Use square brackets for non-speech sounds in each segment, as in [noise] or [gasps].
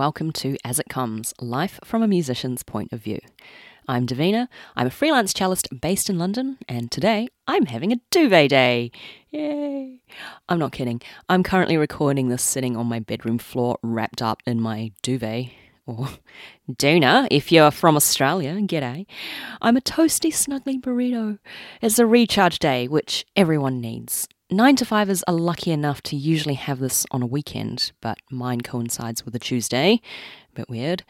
welcome to As It Comes Life from a Musician's Point of View. I'm Davina, I'm a freelance cellist based in London, and today I'm having a duvet day. Yay! I'm not kidding. I'm currently recording this sitting on my bedroom floor, wrapped up in my duvet. Or [laughs] doona, if you're from Australia, g'day. I'm a toasty, snuggly burrito. It's a recharge day, which everyone needs. Nine to fivers are lucky enough to usually have this on a weekend, but mine coincides with a Tuesday. Bit weird.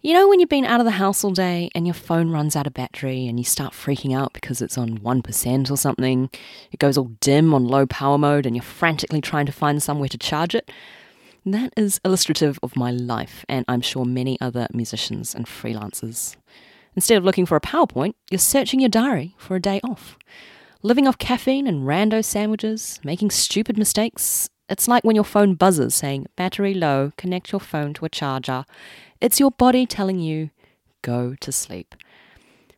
You know, when you've been out of the house all day and your phone runs out of battery and you start freaking out because it's on 1% or something, it goes all dim on low power mode and you're frantically trying to find somewhere to charge it? That is illustrative of my life, and I'm sure many other musicians and freelancers. Instead of looking for a PowerPoint, you're searching your diary for a day off. Living off caffeine and rando sandwiches, making stupid mistakes. It's like when your phone buzzes saying, battery low, connect your phone to a charger. It's your body telling you, go to sleep.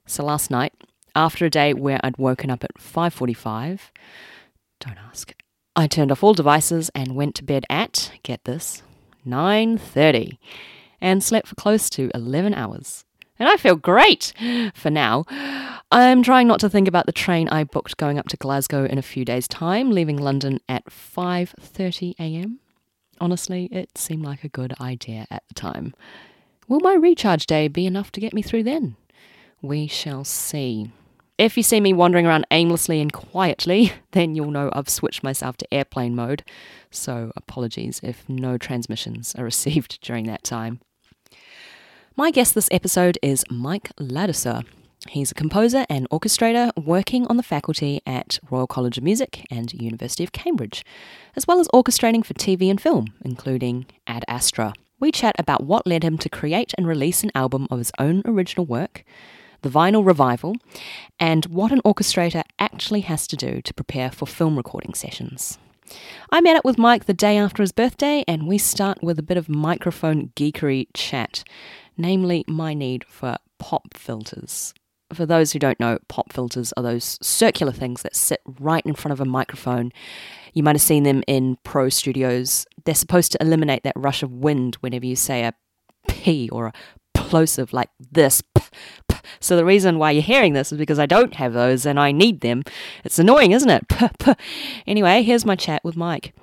So last night, after a day where I'd woken up at 5:45, don't ask. I turned off all devices and went to bed at, get this, 9:30 and slept for close to 11 hours. And I feel great for now. I'm trying not to think about the train I booked going up to Glasgow in a few days' time, leaving London at 5:30 a.m. Honestly, it seemed like a good idea at the time. Will my recharge day be enough to get me through then? We shall see. If you see me wandering around aimlessly and quietly, [laughs] then you'll know I've switched myself to airplane mode. So apologies if no transmissions are [laughs] received during that time. My guest this episode is Mike Ladouceur. He's a composer and orchestrator working on the faculty at Royal College of Music and University of Cambridge, as well as orchestrating for TV and film, including Ad Astra. We chat about what led him to create and release an album of his own original work, the vinyl revival, and what an orchestrator actually has to do to prepare for film recording sessions. I met up with Mike the day after his birthday, and we start with a bit of microphone geekery chat, namely my need for pop filters. For those who don't know, pop filters are those circular things that sit right in front of a microphone. You might have seen them in pro studios. They're supposed to eliminate that rush of wind whenever you say a P or a plosive like this. So the reason why you're hearing this is because I don't have those and I need them. It's annoying, isn't it? Anyway, here's my chat with Mike.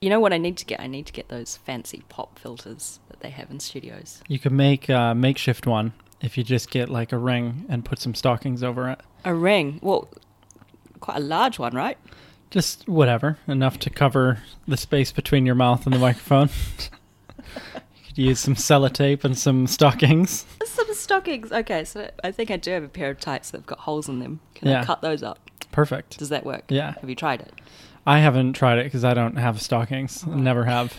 You know what I need to get? I need to get those fancy pop filters that they have in studios. You can make a makeshift one if you just get like a ring and put some stockings over it. A ring? Well, quite a large one, right? Just whatever, enough to cover the space between your mouth and the microphone. [laughs] you could use some sellotape and some stockings. Some stockings. Okay, so I think I do have a pair of tights that've got holes in them. Can I cut those up? Perfect. Does that work? Yeah. Have you tried it? I haven't tried it because I don't have stockings. Never have.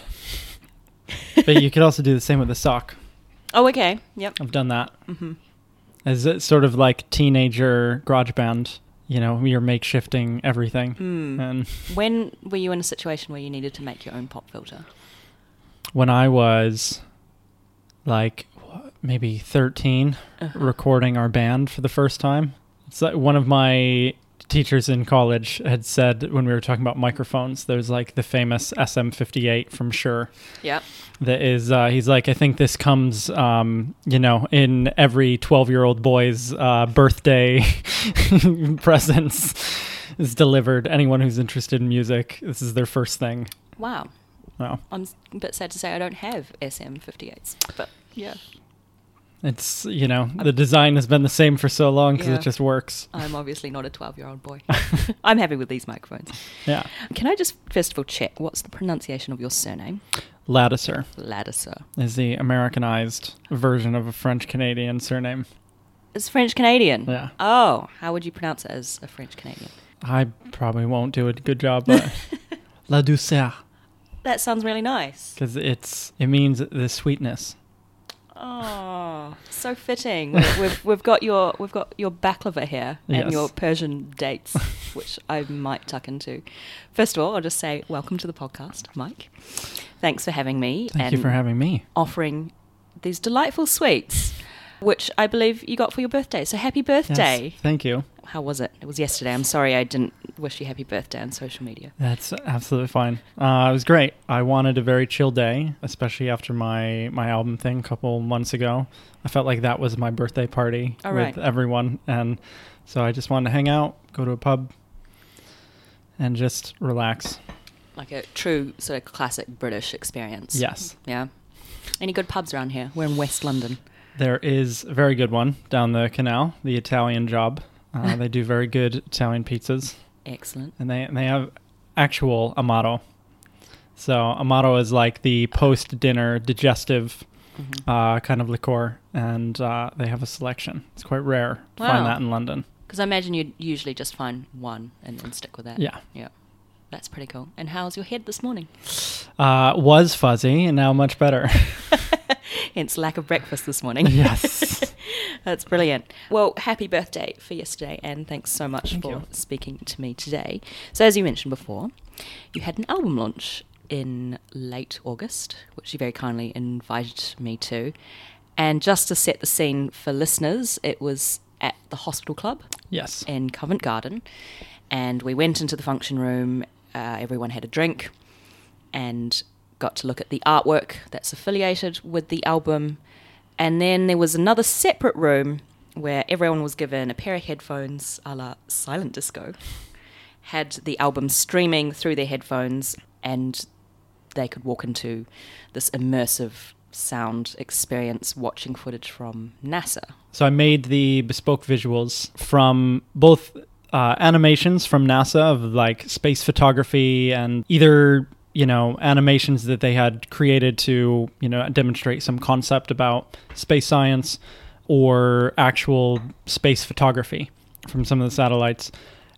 [laughs] but you could also do the same with a sock. Oh, okay. Yep. I've done that. Mm-hmm. As it's sort of like teenager garage band. You know, you're makeshifting everything. Hmm. And When were you in a situation where you needed to make your own pop filter? when I was like what, maybe 13, Uh-huh. recording our band for the first time. It's like one of my teachers in college had said when we were talking about microphones, there's like the famous SM58 from Shure. Yeah. That is, uh, he's like, I think this comes, um, you know, in every 12 year old boy's uh, birthday [laughs] presents is delivered. Anyone who's interested in music, this is their first thing. Wow. Wow. I'm a bit sad to say I don't have SM58s, but yeah, It's, you know, the design has been the same for so long because Yeah. it just works. [laughs] I'm obviously not a 12 year old boy. [laughs] I'm happy with these microphones. Yeah. Can I just first of all check what's the pronunciation of your surname? Ladouceur Ladouceur. is the Americanized version of a French Canadian surname. It's French Canadian. Yeah. Oh, how would you pronounce it as a French Canadian? I probably won't do a good job, but [laughs] La douceur, That sounds really nice. because it's it means the sweetness. Oh, so fitting. We- We've we've got your we've got your baklava here and Yes. your Persian dates, which I might tuck into. First of all, I'll just say welcome to the podcast, Mike. Thanks for having me Thank and you for having me. offering these delightful sweets. Which I believe you got for your birthday. So happy Yes, birthday. thank you. How was it? It was yesterday. I'm sorry I didn't wish you happy birthday on social media. That's absolutely fine. Uh, it was great. I wanted a very chill day, especially after my my album thing a couple months ago. I felt like that was my birthday party All with right. everyone, and so I just wanted to hang out, go to a pub, and just relax. Like a true sort of classic British experience. Yes, Yeah. Any good pubs around here? We're in West London. There is a very good one down the canal, the Italian Job. Uh, [laughs] they do very good Italian pizzas. Excellent. and they and they have actual amaro. So amaro is like the post dinner digestive Mm-hmm. uh, kind of liqueur, and uh, they have a selection. It's quite rare to Wow. find that in London. Because I imagine you'd usually just find one and then stick with that. Yeah, Yeah. That's pretty cool. And how's your head this morning? uh, was fuzzy and now much better. [laughs] Hence lack of breakfast this morning. yes, [laughs] That's brilliant. Well, happy birthday for yesterday, and thanks so much Thank for you. speaking to me today. So, as you mentioned before, you had an album launch in late August, which you very kindly invited me to. And just to set the scene for listeners, it was at the Hospital Club yes, in Covent Garden, and we went into the function room. Uh, everyone had a drink, and got to look at the artwork that's affiliated with the album. And then there was another separate room where everyone was given a pair of headphones, a la silent disco, had the album streaming through their headphones, and they could walk into this immersive sound experience watching footage from NASA. So I made the bespoke visuals from both uh, animations from NASA of like space photography and either you know animations that they had created to you know demonstrate some concept about space science or actual space photography from some of the satellites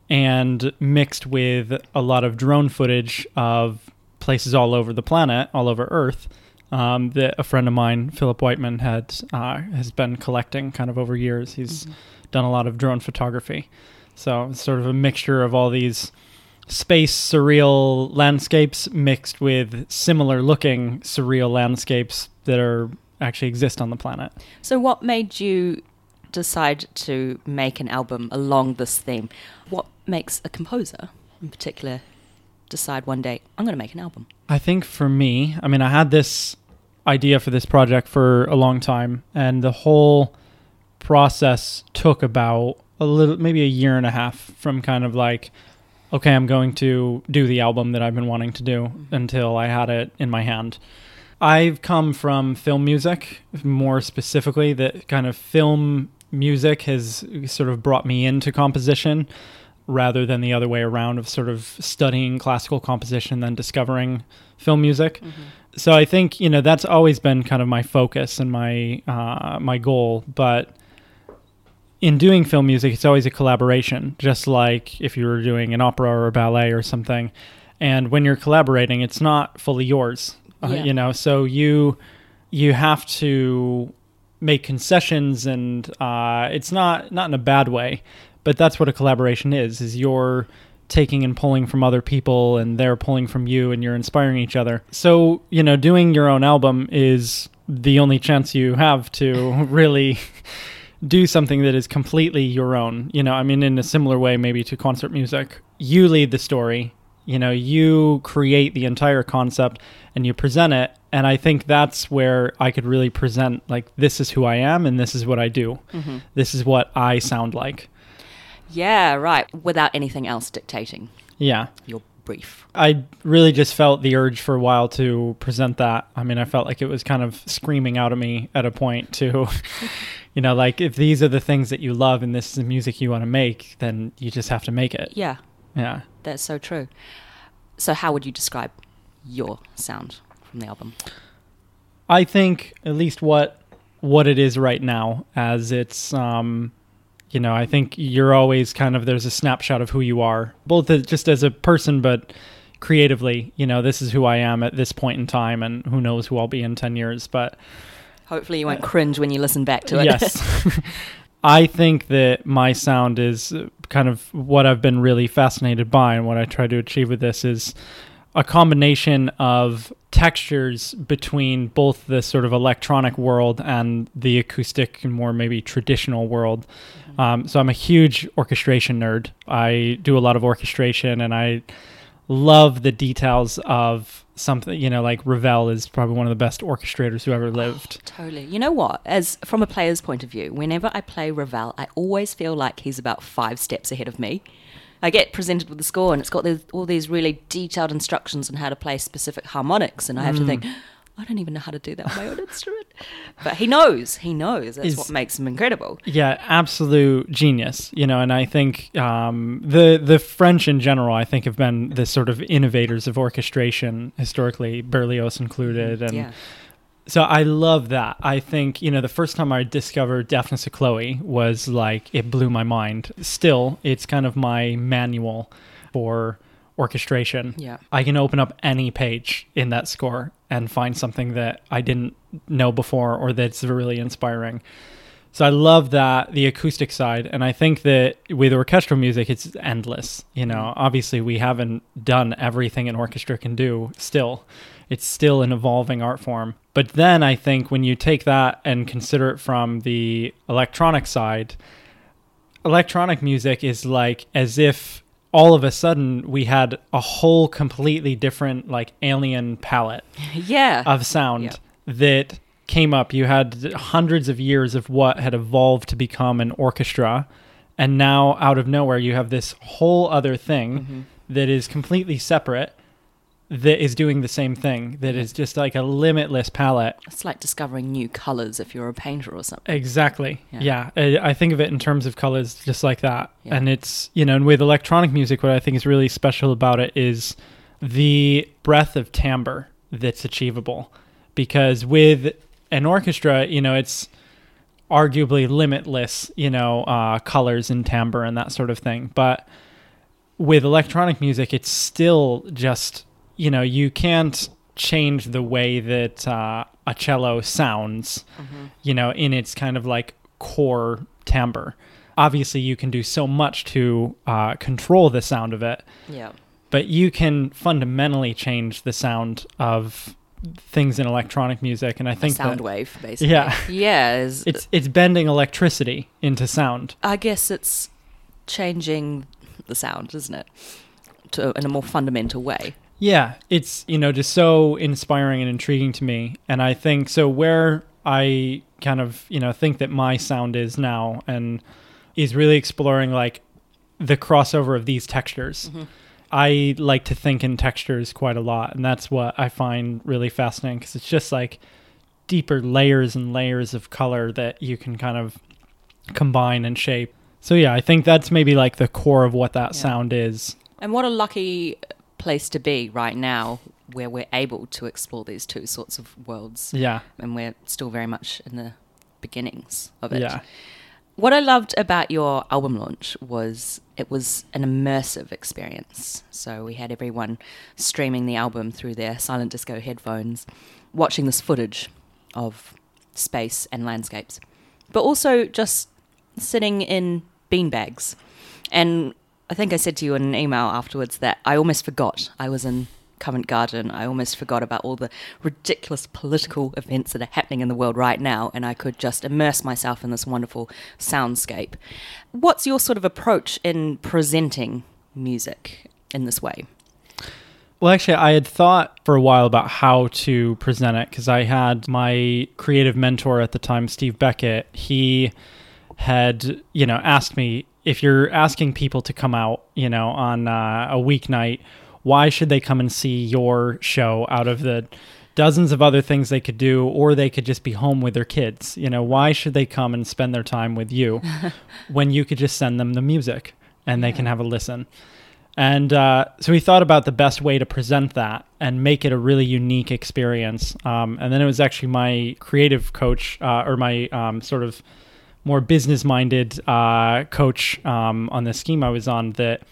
and mixed with a lot of drone footage of places all over the planet all over earth um, that a friend of mine, Philip Whiteman, had uh, has been collecting kind of over years. He's done a lot of drone photography, so it's sort of a mixture of all these space surreal landscapes mixed with similar looking surreal landscapes that are actually exist on the planet. So, what made you decide to make an album along this theme? What makes a composer, in particular, decide one day, I'm going to make an album? I think for me, I mean, I had this idea for this project for a long time, and the whole process took about a little, maybe a year and a half from kind of like, okay, I'm going to do the album that I've been wanting to do until I had it in my hand. I've come from film music, more specifically, that kind of film music has sort of brought me into composition rather than the other way around of sort of studying classical composition then discovering film music. So I think you know that's always been kind of my focus and my uh, my goal. But in doing film music, it's always a collaboration, just like if you were doing an opera or a ballet or something. And when you're collaborating, it's not fully yours, uh, you know. So you you have to make concessions, and uh, it's not not in a bad way, but that's what a collaboration is: is you're taking and pulling from other people, and they're pulling from you, and you're inspiring each other. So you know, doing your own album is the only chance you have to [laughs] really do something that is completely your own. You know, I mean, in a similar way, maybe to concert music, you lead the story. You know, you create the entire concept and you present it. And I think that's where I could really present, like, this is who I am and this is what I do. Mm-hmm. This is what I sound like. Yeah, right. Without anything else dictating Yeah. your brief. I really just felt the urge for a while to present that. I mean, I felt like it was kind of screaming out of me at a point to, [laughs] you know, like if these are the things that you love and this is the music you want to make, then you just have to make it. Yeah, Yeah. that's so true. So, how would you describe your sound from the album? I think at least what what it is right now as it's um you know, I think you're always kind of there's a snapshot of who you are, both just as a person but creatively, you know, this is who I am at this point in time and who knows who I'll be in 10 years, but Hopefully, you won't cringe when you listen back to it. Yes. [laughs] I think that my sound is kind of what I've been really fascinated by, and what I try to achieve with this is a combination of textures between both the sort of electronic world and the acoustic and more maybe traditional world. Um, so I'm a huge orchestration nerd. I do a lot of orchestration and I love the details of something, you know, like Ravel is probably one of the best orchestrators who ever oh, lived. Totally. You know what? As from a player's point of view, whenever I play Ravel, I always feel like he's about five steps ahead of me. I get presented with the score, and it's got all these really detailed instructions on how to play specific harmonics, and I have to mm. think, I don't even know how to do that on my own [laughs] instrument. But he knows. He knows. That's Is- what makes him incredible. Yeah, absolute genius. You know, and I think um, the the French in general, I think, have been the sort of innovators of orchestration historically, Berlioz included, and yeah. so I love that. I think you know the first time I discovered Daphnis of Chloe was like it blew my mind. Still, it's kind of my manual for orchestration. Yeah. I can open up any page in that score and find something that I didn't know before or that's really inspiring. So I love that the acoustic side, and I think that with orchestral music, it's endless. You know, mm-hmm. obviously we haven't done everything an orchestra can do. Still, it's still an evolving art form. But then I think when you take that and consider it from the electronic side, electronic music is like as if all of a sudden we had a whole completely different like alien palette [laughs] Yeah. of sound Yeah. that came up. You had hundreds of years of what had evolved to become an orchestra, and now out of nowhere you have this whole other thing Mm-hmm. that is completely separate that is doing the same thing that is just like a limitless palette it's like discovering new colors if you're a painter or something. Exactly. Yeah. Yeah. I, I think of it in terms of colors just like that. Yeah. And it's, you know, and with electronic music, what I think is really special about it is the breadth of timbre that's achievable. Because with an orchestra, you know, it's arguably limitless, you know, uh, colors and timbre and that sort of thing. But with electronic music, it's still just, you know, you can't change the way that uh, a cello sounds, you know, in its kind of like core timbre. Obviously, you can do so much to uh, control the sound of it, Yeah. but you can fundamentally change the sound of things in electronic music. And I think sound that wave, basically. Yeah. Yeah. is- [laughs] it's it's bending electricity into sound. I guess it's changing the sound, isn't it? To, in a more fundamental way. Yeah, it's you know just so inspiring and intriguing to me, and I think so. Where I kind of you know think that my sound is now, and is really exploring like the crossover of these textures. Mm-hmm. I like to think in textures quite a lot, and that's what I find really fascinating because it's just like deeper layers and layers of color that you can kind of combine and shape. So yeah, I think that's maybe like the core of what that Yeah. sound is. And what a lucky place to be right now where we're able to explore these two sorts of worlds. Yeah, And we're still very much in the beginnings of it. yeah. What I loved about your album launch was it was an immersive experience. So we had everyone streaming the album through their silent disco headphones, watching this footage of space and landscapes, but also just sitting in beanbags. And I think I said to you in an email afterwards that I almost forgot I was in Covent Garden. I almost forgot about all the ridiculous political events that are happening in the world right now, and I could just immerse myself in this wonderful soundscape. What's your sort of approach in presenting music in this way? Well, actually, I had thought for a while about how to present it because I had my creative mentor at the time, Steve Beckett. He had, you know, asked me if you're asking people to come out, you know, on uh, a weeknight, why should they come and see your show out of the dozens of other things they could do, or they could just be home with their kids? You know, why should they come and spend their time with you [laughs] when you could just send them the music and they can have a listen? And uh, so we thought about the best way to present that and make it a really unique experience. Um, and then it was actually my creative coach uh, or my um, sort of more business minded uh, coach um, on the scheme I was on that.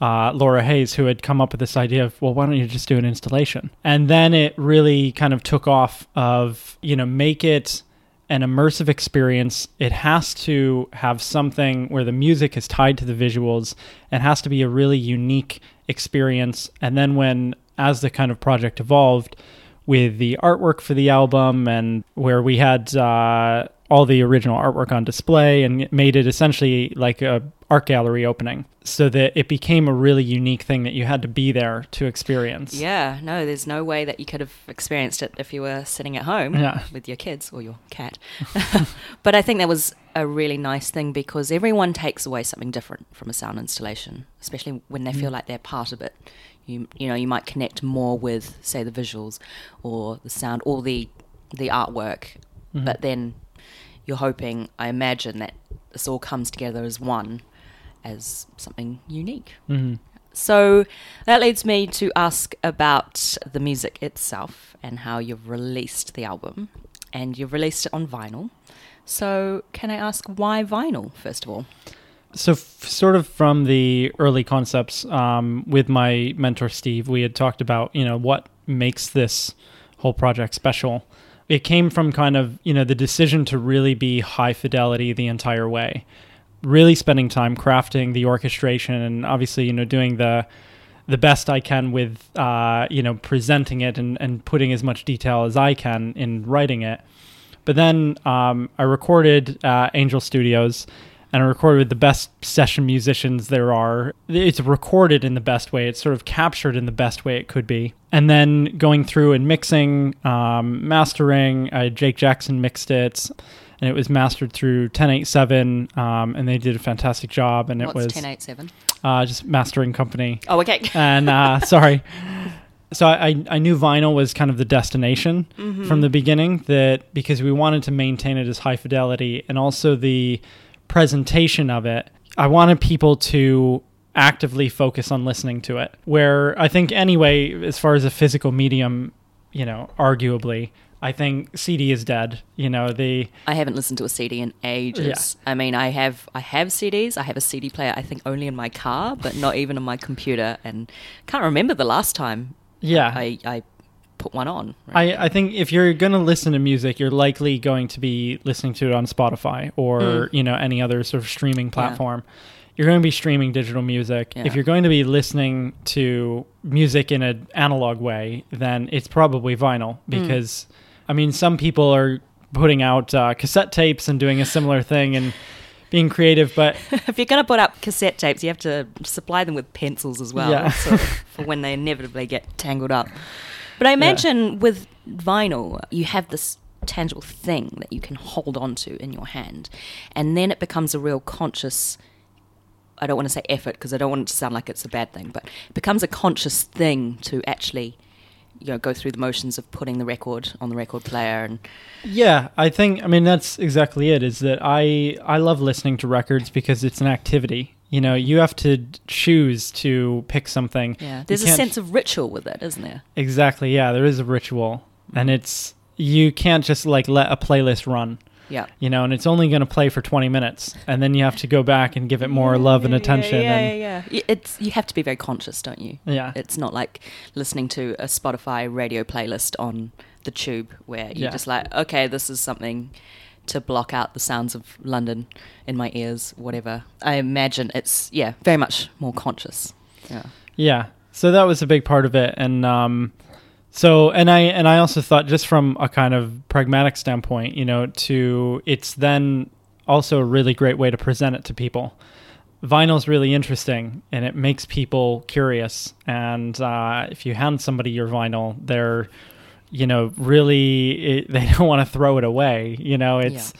Uh, Laura Hayes, who had come up with this idea of, well, why don't you just do an installation? And then it really kind of took off of, you know, make it an immersive experience. It has to have something where the music is tied to the visuals. It has to be a really unique experience. And then when, as the kind of project evolved, with the artwork for the album and where we had uh, all the original artwork on display and made it essentially like a art gallery opening so that it became a really unique thing that you had to be there to experience. Yeah, no, there's no way that you could have experienced it if you were sitting at home Yeah. with your kids or your cat. [laughs] but I think that was a really nice thing because everyone takes away something different from a sound installation, especially when they mm. feel like they're part of it. You you know, you might connect more with say the visuals or the sound or the the artwork, mm-hmm. but then you're hoping, I imagine that this all comes together as one as something unique. hmm So that leads me to ask about the music itself and how you've released the album. And you've released it on vinyl. So, can I ask why vinyl, first of all? So, f- sort of from the early concepts um, with my mentor Steve, we had talked about you know what makes this whole project special. It came from kind of you know the decision to really be high fidelity the entire way, really spending time crafting the orchestration and obviously you know doing the the best I can with uh, you know presenting it and, and putting as much detail as I can in writing it. But then um, I recorded uh, Angel Studios, and I recorded with the best session musicians there are. It's recorded in the best way. It's sort of captured in the best way it could be. And then going through and mixing, um, mastering. Uh, Jake Jackson mixed it, and it was mastered through 1087, um, and they did a fantastic job. And it was 1087? uh, just mastering company Oh, okay. and uh, [laughs] sorry. So I, I knew vinyl was kind of the destination from the beginning that because we wanted to maintain it as high fidelity and also the presentation of it, I wanted people to actively focus on listening to it. Where I think anyway, as far as a physical medium, you know, arguably, I think CD is dead. You know, the I haven't listened to a CD in ages. I mean, I have I have CDs. I have a CD player. I think only in my car, but not even on my computer. And can't remember the last time yeah. I, I put one on. right? I, I think if you're going to listen to music, you're likely going to be listening to it on Spotify or Mm. you know any other sort of streaming platform. You're going to be streaming digital music. Yeah. If you're going to be listening to music in an analog way, then it's probably vinyl Mm. because I mean some people are putting out uh, cassette tapes and doing a similar thing and being creative, but [laughs] if you're going to put up cassette tapes, you have to supply them with pencils as well, Yeah. so [laughs] for when they inevitably get tangled up. But I imagine with vinyl, you have this tangible thing that you can hold on to in your hand, and then it becomes a real conscious. I don't want to say effort because I don't want it to sound like it's a bad thing, but it becomes a conscious thing to actually, you know, go through the motions of putting the record on the record player and Yeah, I think I mean that's exactly it. Is that I I love listening to records because it's an activity. You know, you have to choose to pick something. yeah, there's a sense of ritual with it, isn't there? exactly. Yeah, there is a ritual, and it's you can't just like let a playlist run. Yeah. You know, and it's only going to play for 20 minutes, and then you have to go back and give it more love and Yeah, attention. Yeah, and, yeah, yeah. It's you have to be very conscious, don't you? yeah. It's not like listening to a Spotify radio playlist on the tube where you're Yeah. just like, okay, this is something to block out the sounds of London in my ears, whatever. I imagine it's yeah, very much more conscious. Yeah. Yeah. So that was a big part of it, and um, so and I and I also thought just from a kind of pragmatic standpoint, you know, to it's then also a really great way to present it to people. Vinyl's really interesting, and it makes people curious. And uh, if you hand somebody your vinyl, they're you know really it, [laughs] they don't want to throw it away. You know, it's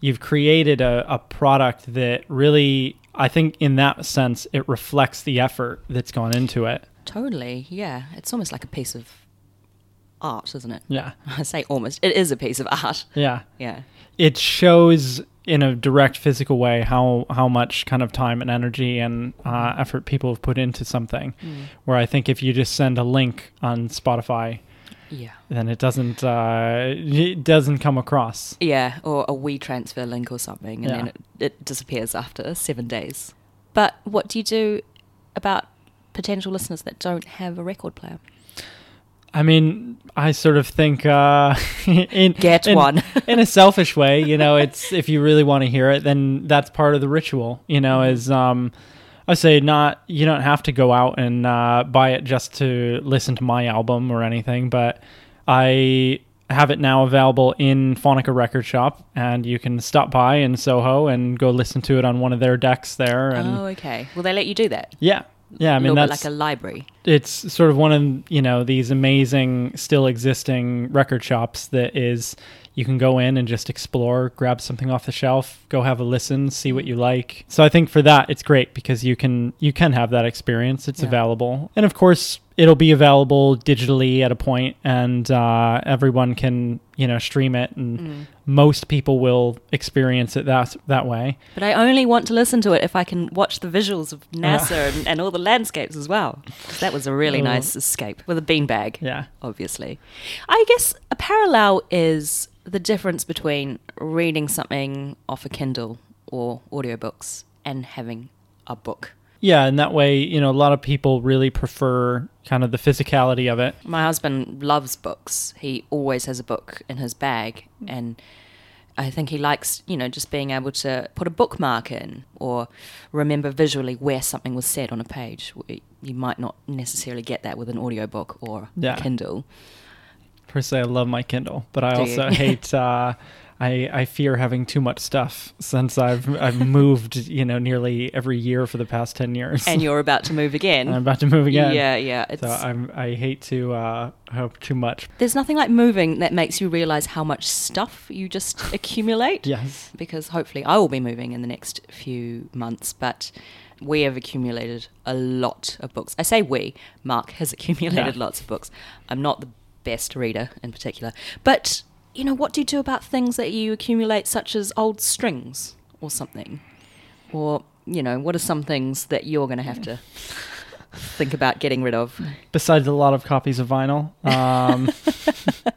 you've created a, a product that really I think in that sense it reflects the effort that's gone into it. Totally. Yeah. It's almost like a piece of art, isn't it? Yeah. [laughs] I say almost. It is a piece of art. Yeah. Yeah. It shows in a direct physical way how how much kind of time and energy and uh, effort people have put into something. Where I think if you just send a link on Spotify, Yeah. then it doesn't uh, it doesn't come across. Yeah, or a WeTransfer link or something, and Yeah. then it, it disappears after seven days. But what do you do about potential listeners that don't have a record player? I mean, I sort of think uh, [laughs] in Get in- one. [laughs] in a selfish way, you know, it's if you really want to hear it, then that's part of the ritual. You know, Mm-hmm. is um, I say not you don't have to go out and uh, buy it just to listen to my album or anything, but I have it now available in Phonica Record Shop, and you can stop by in Soho and go listen to it on one of their decks there. And oh, okay. Will they let you do that? yeah, yeah. I mean, that's like a library. it's sort of one of you know these amazing still existing record shops that is you can go in and just explore grab something off the shelf go have a listen see what you like so i think for that it's great because you can you can have that experience it's Yeah. available and of course it'll be available digitally at a point and uh, everyone can you know stream it and Mm. most people will experience it that that way But I only want to listen to it if I can watch the visuals of NASA and, and all the landscapes as well. That was a really Oh. nice escape with a beanbag, yeah obviously. I guess a parallel is the difference between reading something off a Kindle or audiobooks and having a book. yeah and that way you know a lot of people really prefer kind of the physicality of it My husband loves books. He always has a book in his bag and I think he likes, you know, just being able to put a bookmark in or remember visually where something was said on a page. You might not necessarily get that with an audiobook or Yeah. Kindle. Per se, I love my Kindle, but I Do also you? [laughs] hate. Uh, I I fear having too much stuff since I've I've [laughs] moved, you know, nearly every year for the past ten years. And you're about to move again. [laughs] I'm about to move again. Yeah, yeah. It's, So I'm I hate to uh, hope too much. there's nothing like moving that makes you realize how much stuff you just accumulate. Yes. because hopefully I will be moving in the next few months, but we have accumulated a lot of books. I say we, Mark has accumulated Yeah. lots of books. I'm not the best reader in particular, but you know, what do you do about things that you accumulate, such as old strings or something? Or, you know, what are some things that you're going to have to think about getting rid of? Besides a lot of copies of vinyl, um, [laughs]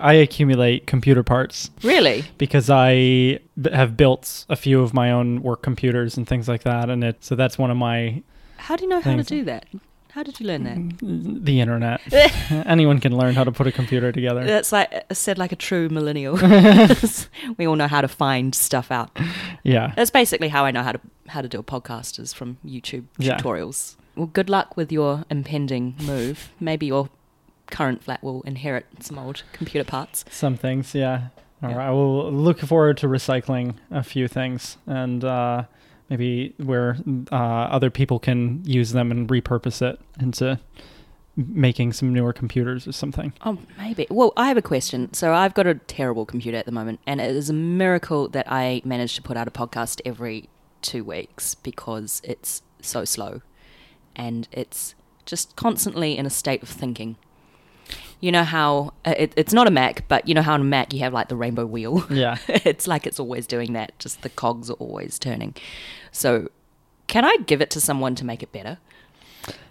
I accumulate computer parts Really? because I have built a few of my own work computers and things like that, and it so that's one of my How do you know how to do that? How did you learn that? [laughs] the internet. [laughs] Anyone can learn how to put a computer together. That's like uh, said like a true millennial. [laughs] we all know how to find stuff out. Yeah. That's basically how I know how to how to do a podcast is from YouTube Yeah. tutorials. Well, good luck with your impending move. Maybe your current flat will inherit some old computer parts. Some things, yeah. All Yeah. right. I will look forward to recycling a few things and uh, maybe where uh, other people can use them and repurpose it into making some newer computers or something. Oh, maybe. Well, I have a question. So I've got a terrible computer at the moment, and it is a miracle that I managed to put out a podcast every two weeks because it's so slow, and it's just constantly in a state of thinking. You know how uh, it, it's not a Mac, but you know how on a Mac you have like the rainbow wheel. Yeah. [laughs] it's like it's always doing that. Just the cogs are always turning. So, can I give it to someone to make it better?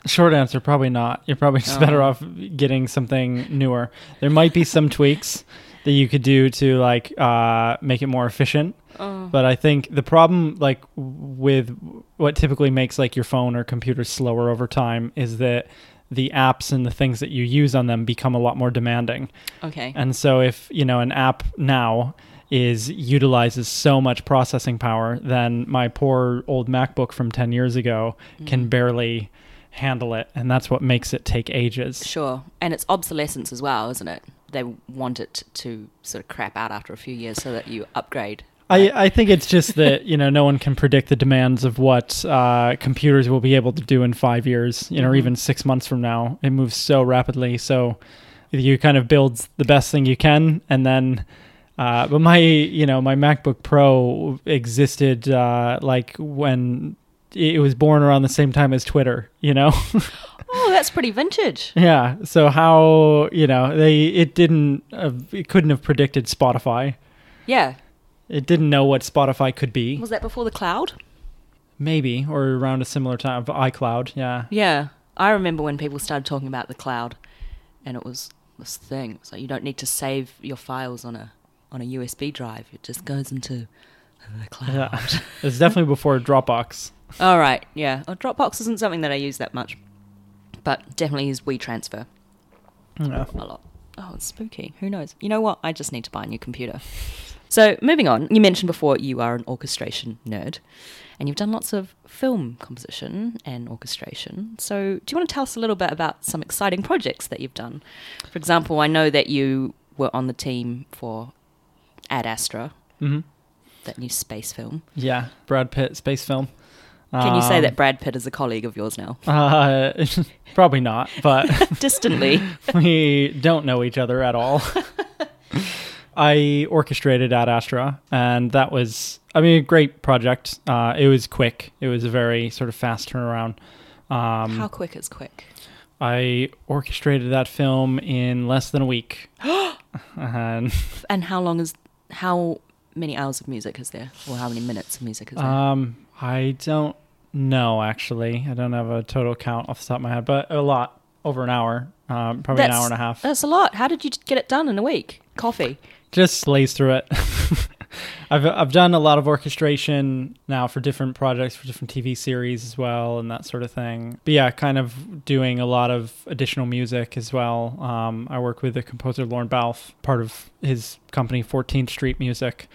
Short answer, probably not. You're probably just better Oh. off getting something newer. There might be some tweaks that you could do to like uh, make it more efficient. But I think the problem, like with what typically makes like your phone or computer slower over time, is that the apps and the things that you use on them become a lot more demanding. Okay. And so if, you know, an app now is utilizes so much processing power, then my poor old MacBook from 10 years ago can mm. barely handle it, and that's what makes it take ages. Sure. And it's obsolescence as well, isn't it? They want it to sort of crap out after a few years so that you upgrade. I, I think it's just that you know no one can predict the demands of what uh, computers will be able to do in five years, you know, or Mhm. even six months from now. It moves so rapidly, so you kind of build the best thing you can, and then. Uh, but my, you know, my MacBook Pro existed uh, like when it was born around the same time as Twitter. You know, [laughs] Oh, that's pretty vintage. yeah. So how you know they it didn't uh, it couldn't have predicted Spotify. Yeah. It didn't know what Spotify could be. Was that before the cloud? Maybe, or around a similar time of iCloud. Yeah. Yeah. I remember when people started talking about the cloud and it was this thing. It's like you don't need to save your files on a on a USB drive. It just goes into the [laughs] cloud. Yeah. [laughs] it's definitely before Dropbox. All right. Yeah. Oh, Dropbox isn't something that I use that much. But definitely use WeTransfer Yeah. a lot. Oh, it's spooky. Who knows? You know what? I just need to buy a new computer. So, moving on, you mentioned before you are an orchestration nerd and you've done lots of film composition and orchestration. So, do you want to tell us a little bit about some exciting projects that you've done? For example, I know that you were on the team for Ad Astra, hmm that new space film. Yeah, Brad Pitt space film. Can you say Um, that Brad Pitt is a colleague of yours now? Uh, [laughs] probably not, but [laughs] Distantly. [laughs] we don't know each other at all. I orchestrated Ad Astra, and that was, I mean, a great project. Uh, it was quick. It was a very sort of fast turnaround. Um, How quick is quick? I orchestrated that film in less than a week. [gasps] and And how long is, how many hours of music is there? Or how many minutes of music is there? um, I don't know, actually. I don't have a total count off the top of my head, but a lot, over an hour, um, probably an hour and a half. That's a lot. How did you get it done in a week? Coffee. Just blaze through it. [laughs] I've I've done a lot of orchestration now for different projects, for different TV series as well, and that sort of thing. But yeah, kind of doing a lot of additional music as well. Um, I work with the composer Lorne Balfe, part of his company 14th Street Music.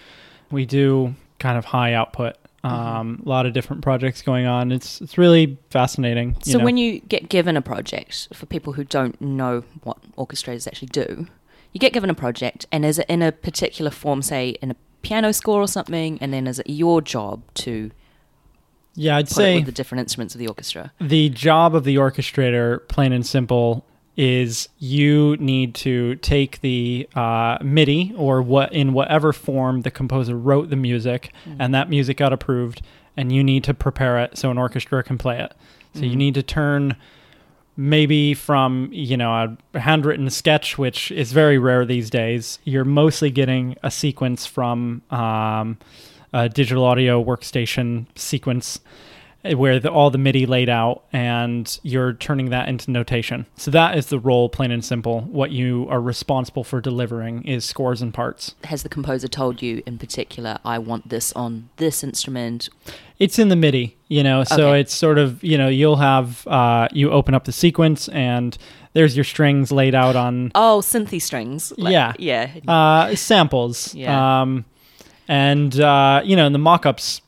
We do kind of high output. Um, A lot of different projects going on. It's it's really fascinating. you So know. when you get given a project, for people who don't know what orchestrators actually do, you get given a project, and is it in a particular form, say in a piano score or something, and then is it your job to yeah, I'd say with the different instruments of the orchestra? the job of the orchestrator, plain and simple, is you need to take the uh, MIDI or what in whatever form the composer wrote the music, and that music got approved, and you need to prepare it so an orchestra can play it. So you Mhm. need to turn maybe from you know a handwritten sketch, which is very rare these days. You're mostly getting a sequence from um, a digital audio workstation sequence where the, all the MIDI laid out, and you're turning that into notation. So that is the role, plain and simple. What you are responsible for delivering is scores and parts. Has the composer told you in particular, I want this on this instrument? It's in the MIDI, you know, so Okay. it's sort of, you know, you'll have, uh, you open up the sequence and there's your strings laid out on Oh, synthy strings. Yeah. Yeah. uh, samples. Yeah. Um, and, uh, you know, and the mock ups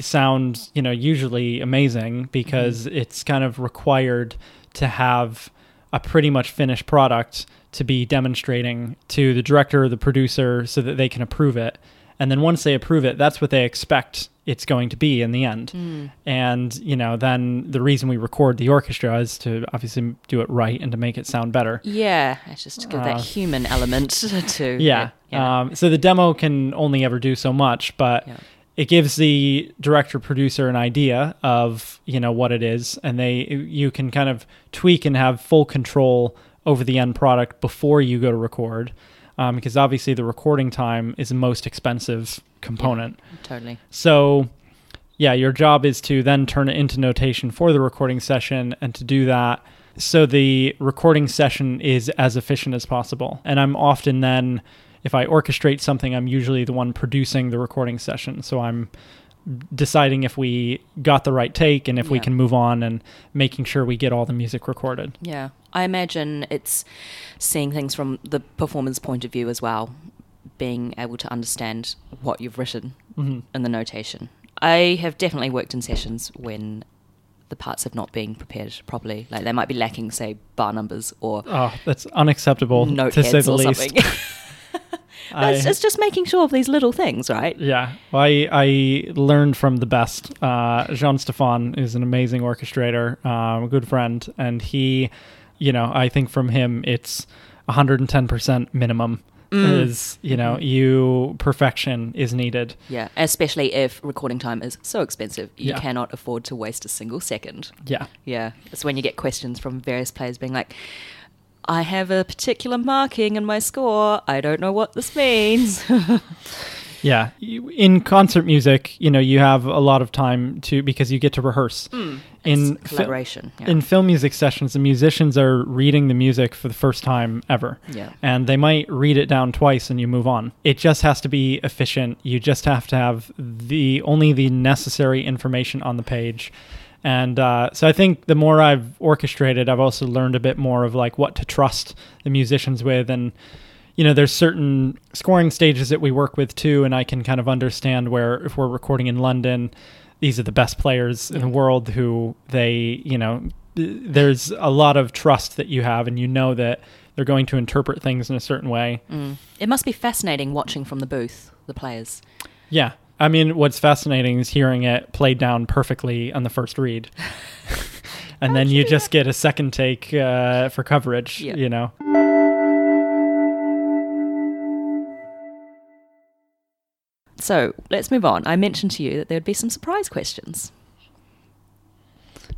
sound, you know, usually amazing because it's kind of required to have a pretty much finished product to be demonstrating to the director or the producer so that they can approve it. And then once they approve it, that's what they expect it's going to be in the end. Mm. And, you know, then the reason we record the orchestra is to obviously do it right and to make it sound better. Yeah, it's just to give Uh, that human element [laughs] to Yeah. it. Yeah. Um, so the demo can only ever do so much, but Yeah. It gives the director producer an idea of you know what it is, and they you can kind of tweak and have full control over the end product before you go to record, um, because obviously the recording time is the most expensive component. totally. So, yeah, your job is to then turn it into notation for the recording session and to do that so the recording session is as efficient as possible. And I'm often then, if I orchestrate something, I'm usually the one producing the recording session. So I'm deciding if we got the right take and if we can move on and making sure we get all the music recorded. Yeah. I imagine it's seeing things from the performer's point of view as well, being able to understand what you've written hmm in the notation. I have definitely worked in sessions when the parts have not been prepared properly. Like they might be lacking, say, bar numbers or Oh, that's unacceptable to say the or least. [laughs] But it's, it's just making sure of these little things, right? Yeah, well, I I learned from the best. Uh, Jean Stefan is an amazing orchestrator, um, a good friend, and he, you know, I think from him it's 110 percent minimum. Mm. Is you know you perfection is needed. Yeah, especially if recording time is so expensive, you Yeah. cannot afford to waste a single second. Yeah, Yeah, it's when you get questions from various players being like, I have a particular marking in my score. I don't know what this means. [laughs] yeah. In concert music, you know, you have a lot of time to because you get to rehearse. Hmm. in In fi- yeah. In film music sessions, the musicians are reading the music for the first time ever. yeah. and they might read it down twice and you move on. It just has to be efficient. You just have to have the only the necessary information on the page. And uh, so I think the more I've orchestrated, I've also learned a bit more of like what to trust the musicians with and you know, there's certain scoring stages that we work with too, and I can kind of understand where if we're recording in London, these are the best players in the world who they, you know, there's a lot of trust that you have, and you know that they're going to interpret things in a certain way. Mm. It must be fascinating watching from the booth the players. Yeah. I mean, what's fascinating is hearing it played down perfectly on the first read. [laughs] and then you just get a second take uh, for coverage, Yeah. you know? So let's move on. I mentioned to you that there would be some surprise questions.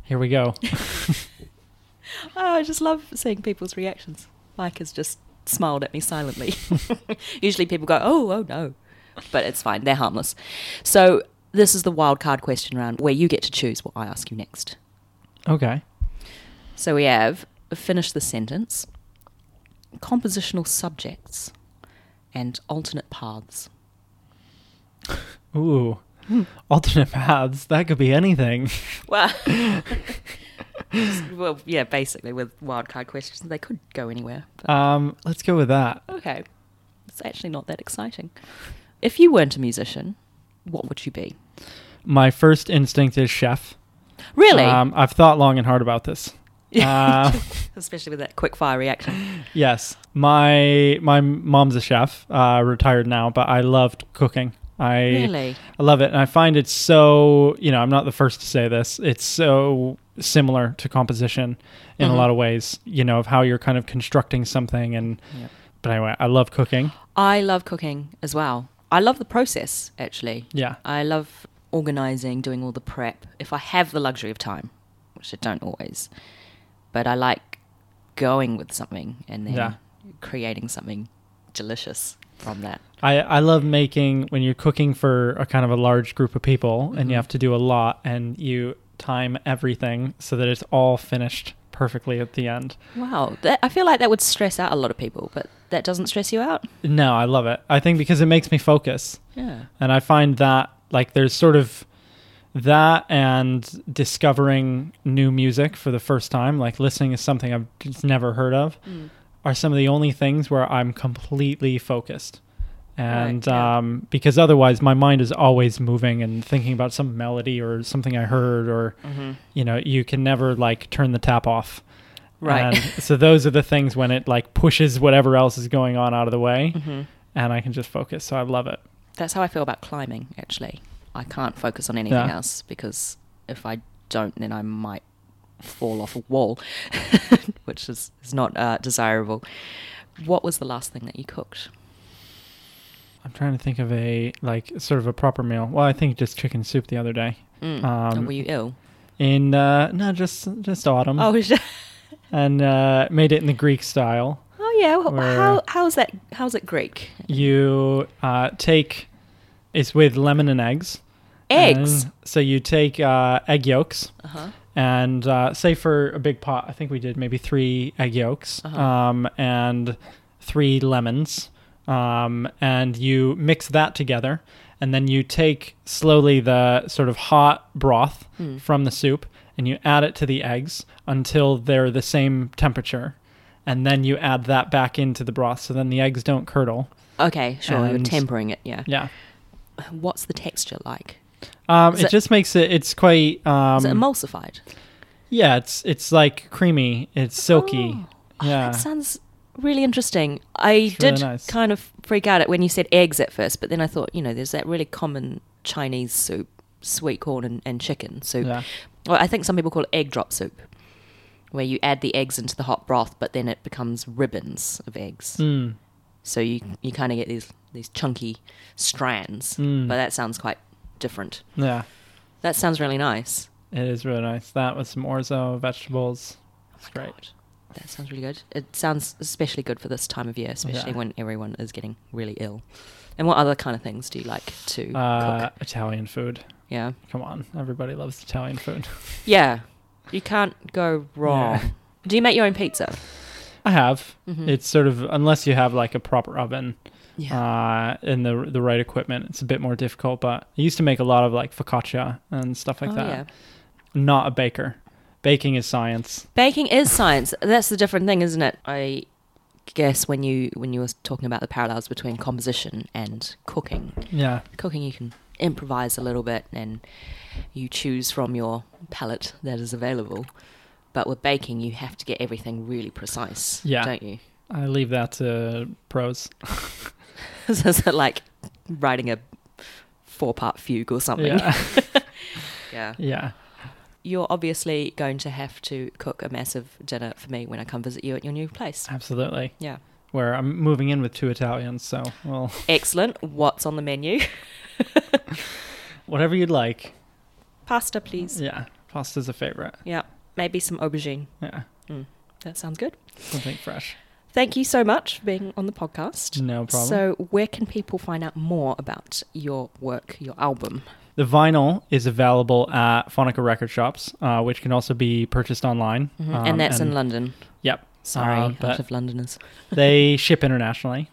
Here we go. [laughs] [laughs] Oh, I just love seeing people's reactions. Mike has just smiled at me silently. Usually people go, oh, oh no. But it's fine, they're harmless. So this is the wild card question round where you get to choose what I ask you next. Okay. So we have finish the sentence, compositional subjects, and alternate paths. Ooh. Alternate paths. That could be anything. [laughs] Well, [laughs] well, yeah, basically with wildcard questions, they could go anywhere. But Um, let's go with that. okay, it's actually not that exciting. If you weren't a musician, what would you be? My first instinct is chef. Really? Um, I've thought long and hard about this. [laughs] Uh, Especially with that quick fire reaction. yes, my my mom's a chef, uh, retired now, but I loved cooking. I Really? I love it, and I find it so. You know, I'm not the first to say this. It's so similar to composition in Mhm. a lot of ways. You know, of how you're kind of constructing something, and Yep. but anyway, I love cooking. I love cooking as well. I love the process, actually. Yeah, I love organizing, doing all the prep. If I have the luxury of time, which I don't always, but I like going with something and then Yeah. creating something delicious from that. I I love making when you're cooking for a kind of a large group of people, and Mhm. you have to do a lot, and you time everything so that it's all finished perfectly at the end. Wow, that, I feel like that would stress out a lot of people, but that doesn't stress you out. No, I love it. I think because it makes me focus. Yeah. And I find that like there's sort of that and discovering new music for the first time, like listening to something I've just never heard of, mm. are some of the only things where I'm completely focused. And Right, yeah. um, because otherwise my mind is always moving and thinking about some melody or something I heard or Mm-hmm. you know, you can never like turn the tap off. Right. And so those are the things when it like pushes whatever else is going on out of the way hmm and I can just focus. So I love it. That's how I feel about climbing, actually. I can't focus on anything Yeah. else because if I don't, then I might fall off a wall, [laughs] which is, is not uh, desirable. What was the last thing that you cooked? I'm trying to think of a like sort of a proper meal. Well, I think just chicken soup the other day. Mm. Um, and were you ill? In uh no, just just autumn. Oh, [laughs] And uh made it in the Greek style. oh yeah. Where- How how's that? How's it Greek? You uh take it's with lemon and eggs. Eggs. And so you take uh egg yolks Uh huh. and uh say for a big pot, I think we did maybe 3 egg yolks Uh-huh. um and 3 lemons. Um and you mix that together and then you take slowly the sort of hot broth Hmm. from the soup and you add it to the eggs until they're the same temperature. And then you add that back into the broth so then the eggs don't curdle. Okay, sure. And- tempering it. Yeah. Yeah. What's the texture like? Um, it, it- just makes it it's quite um Is it emulsified? yeah, it's it's like creamy, it's silky. Oh. Oh, yeah. that sounds really interesting. I really did nice. kind of freak out at when you said eggs at first, but then I thought, you know, there's that really common Chinese soup, sweet corn and, and chicken soup. Yeah. Well, I think some people call it egg drop soup, where you add the eggs into the hot broth, but then it becomes ribbons of eggs. Mm. So you you kind of get these these chunky strands. Mm. But that sounds quite different. Yeah. That sounds really nice. It is really nice. That with some orzo vegetables. It's great. God, that sounds really good. It sounds especially good for this time of year, especially Yeah. when everyone is getting really ill. And what other kind of things do you like to Uh, cook? Italian food. Yeah, Come on, everybody loves Italian food. [laughs] yeah, you can't go wrong. Yeah. Do you make your own pizza? I have. Mhm. It's sort of unless you have like a proper oven Yeah. uh, and the the right equipment, it's a bit more difficult. But I used to make a lot of like focaccia and stuff like oh, that. yeah. Not a baker. Baking is science. Baking is science. That's the different thing, isn't it? I guess when you when you were talking about the parallels between composition and cooking, Yeah. cooking you can improvise a little bit and you choose from your palette that is available. But with baking, you have to get everything really precise, Yeah. don't you? I leave that to pros. [laughs] so it's like writing a four-part fugue or something. Yeah. [laughs] yeah. yeah. You're obviously going to have to cook a massive dinner for me when I come visit you at your new place. Absolutely. Yeah. Where I'm moving in with two Italians, so well, [laughs] Excellent. What's on the menu? whatever you'd like. Pasta, please. Yeah. Pasta's a favorite. Yeah. Maybe some aubergine. Yeah. Mm, that sounds good. Something fresh. Thank you so much for being on the podcast. No problem. So, where can people find out more about your work, your album? The vinyl is available at Phonica record shops, uh, which can also be purchased online. Mhm. Um, and that's in London. Yep. Sorry, Uh, out of Londoners. [laughs] They ship internationally.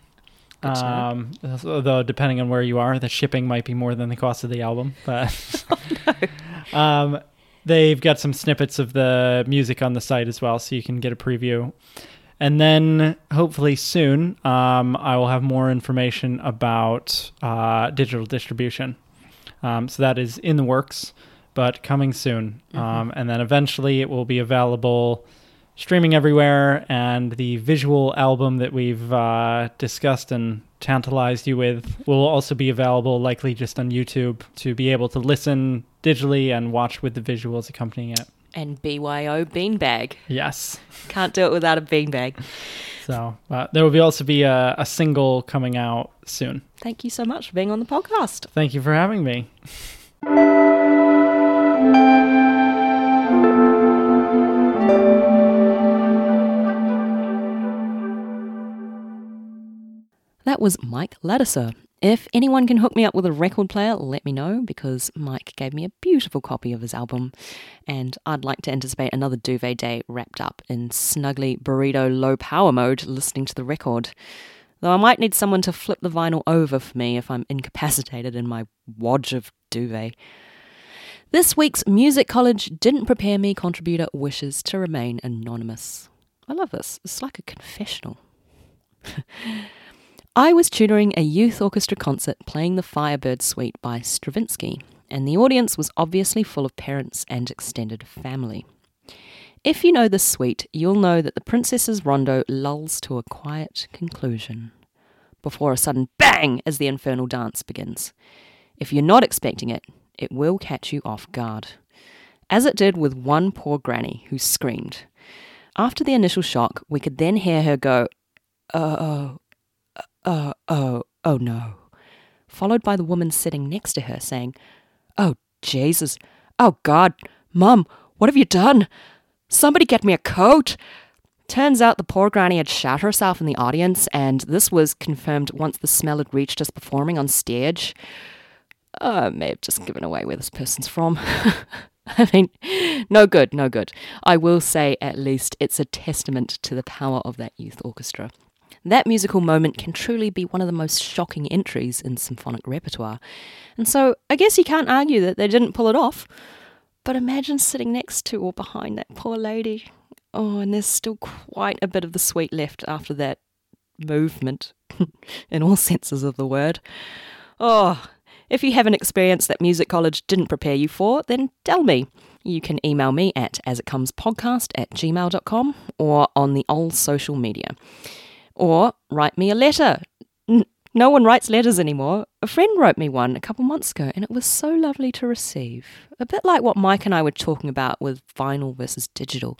Um, although depending on where you are, the shipping might be more than the cost of the album. But [laughs] Oh, [laughs] um, they've got some snippets of the music on the site as well, so you can get a preview. And then hopefully soon, um, I will have more information about uh, digital distribution. Um, so that is in the works, but coming soon. Mhm. Um, and then eventually it will be available streaming everywhere. And the visual album that we've uh, discussed and tantalized you with will also be available, likely just on YouTube, to be able to listen digitally and watch with the visuals accompanying it. And BYO beanbag. Yes. Can't do it without a beanbag. So uh, there will be also be a, a single coming out soon. Thank you so much for being on the podcast. Thank you for having me. That was Mike Ladisser. If anyone can hook me up with a record player, let me know because Mike gave me a beautiful copy of his album, and I'd like to anticipate another duvet day wrapped up in snuggly burrito low power mode listening to the record. Though I might need someone to flip the vinyl over for me if I'm incapacitated in my wodge of duvet. This week's Music College didn't prepare me contributor wishes to remain anonymous. I love this. It's like a confessional. [laughs] I was tutoring a youth orchestra concert playing the Firebird Suite by Stravinsky, and the audience was obviously full of parents and extended family. If you know this suite, you'll know that the princess's rondo lulls to a quiet conclusion before a sudden bang as the infernal dance begins. If you're not expecting it, it will catch you off guard. As it did with one poor granny who screamed. After the initial shock, we could then hear her go, Oh, oh, oh, oh no. Followed by the woman sitting next to her saying, Oh, Jesus. Oh, God. Mum, what have you done? Somebody get me a coat. Turns out the poor granny had shat herself in the audience, and this was confirmed once the smell had reached us performing on stage. Uh, I may have just given away where this person's from. [laughs] I mean, no good, no good. I will say, at least, it's a testament to the power of that youth orchestra. That musical moment can truly be one of the most shocking entries in symphonic repertoire. And so I guess you can't argue that they didn't pull it off. But imagine sitting next to or behind that poor lady. Oh, and there's still quite a bit of the sweet left after that movement, [laughs] in all senses of the word. Oh, if you have an experience that music college didn't prepare you for, then tell me. You can email me at asitcomespodcast at gmail.com or on the old social media. Or write me a letter. No one writes letters anymore. A friend wrote me one a couple months ago, and it was so lovely to receive. A bit like what Mike and I were talking about with vinyl versus digital.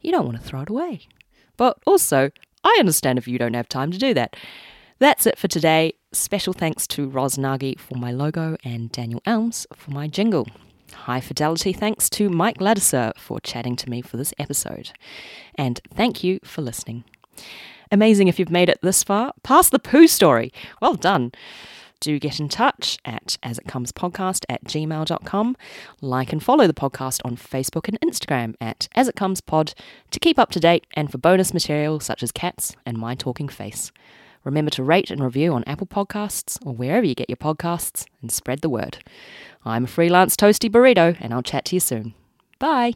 You don't want to throw it away. But also, I understand if you don't have time to do that. That's it for today. Special thanks to Ros Nagy for my logo and Daniel Elms for my jingle. High fidelity thanks to Mike Ladisser for chatting to me for this episode. And thank you for listening. Amazing if you've made it this far. Past the poo story. Well done. Do get in touch at asitcomespodcast at gmail.com. Like and follow the podcast on Facebook and Instagram at asitcomespod to keep up to date and for bonus material such as cats and my talking face. Remember to rate and review on Apple Podcasts or wherever you get your podcasts and spread the word. I'm a freelance toasty burrito and I'll chat to you soon. Bye.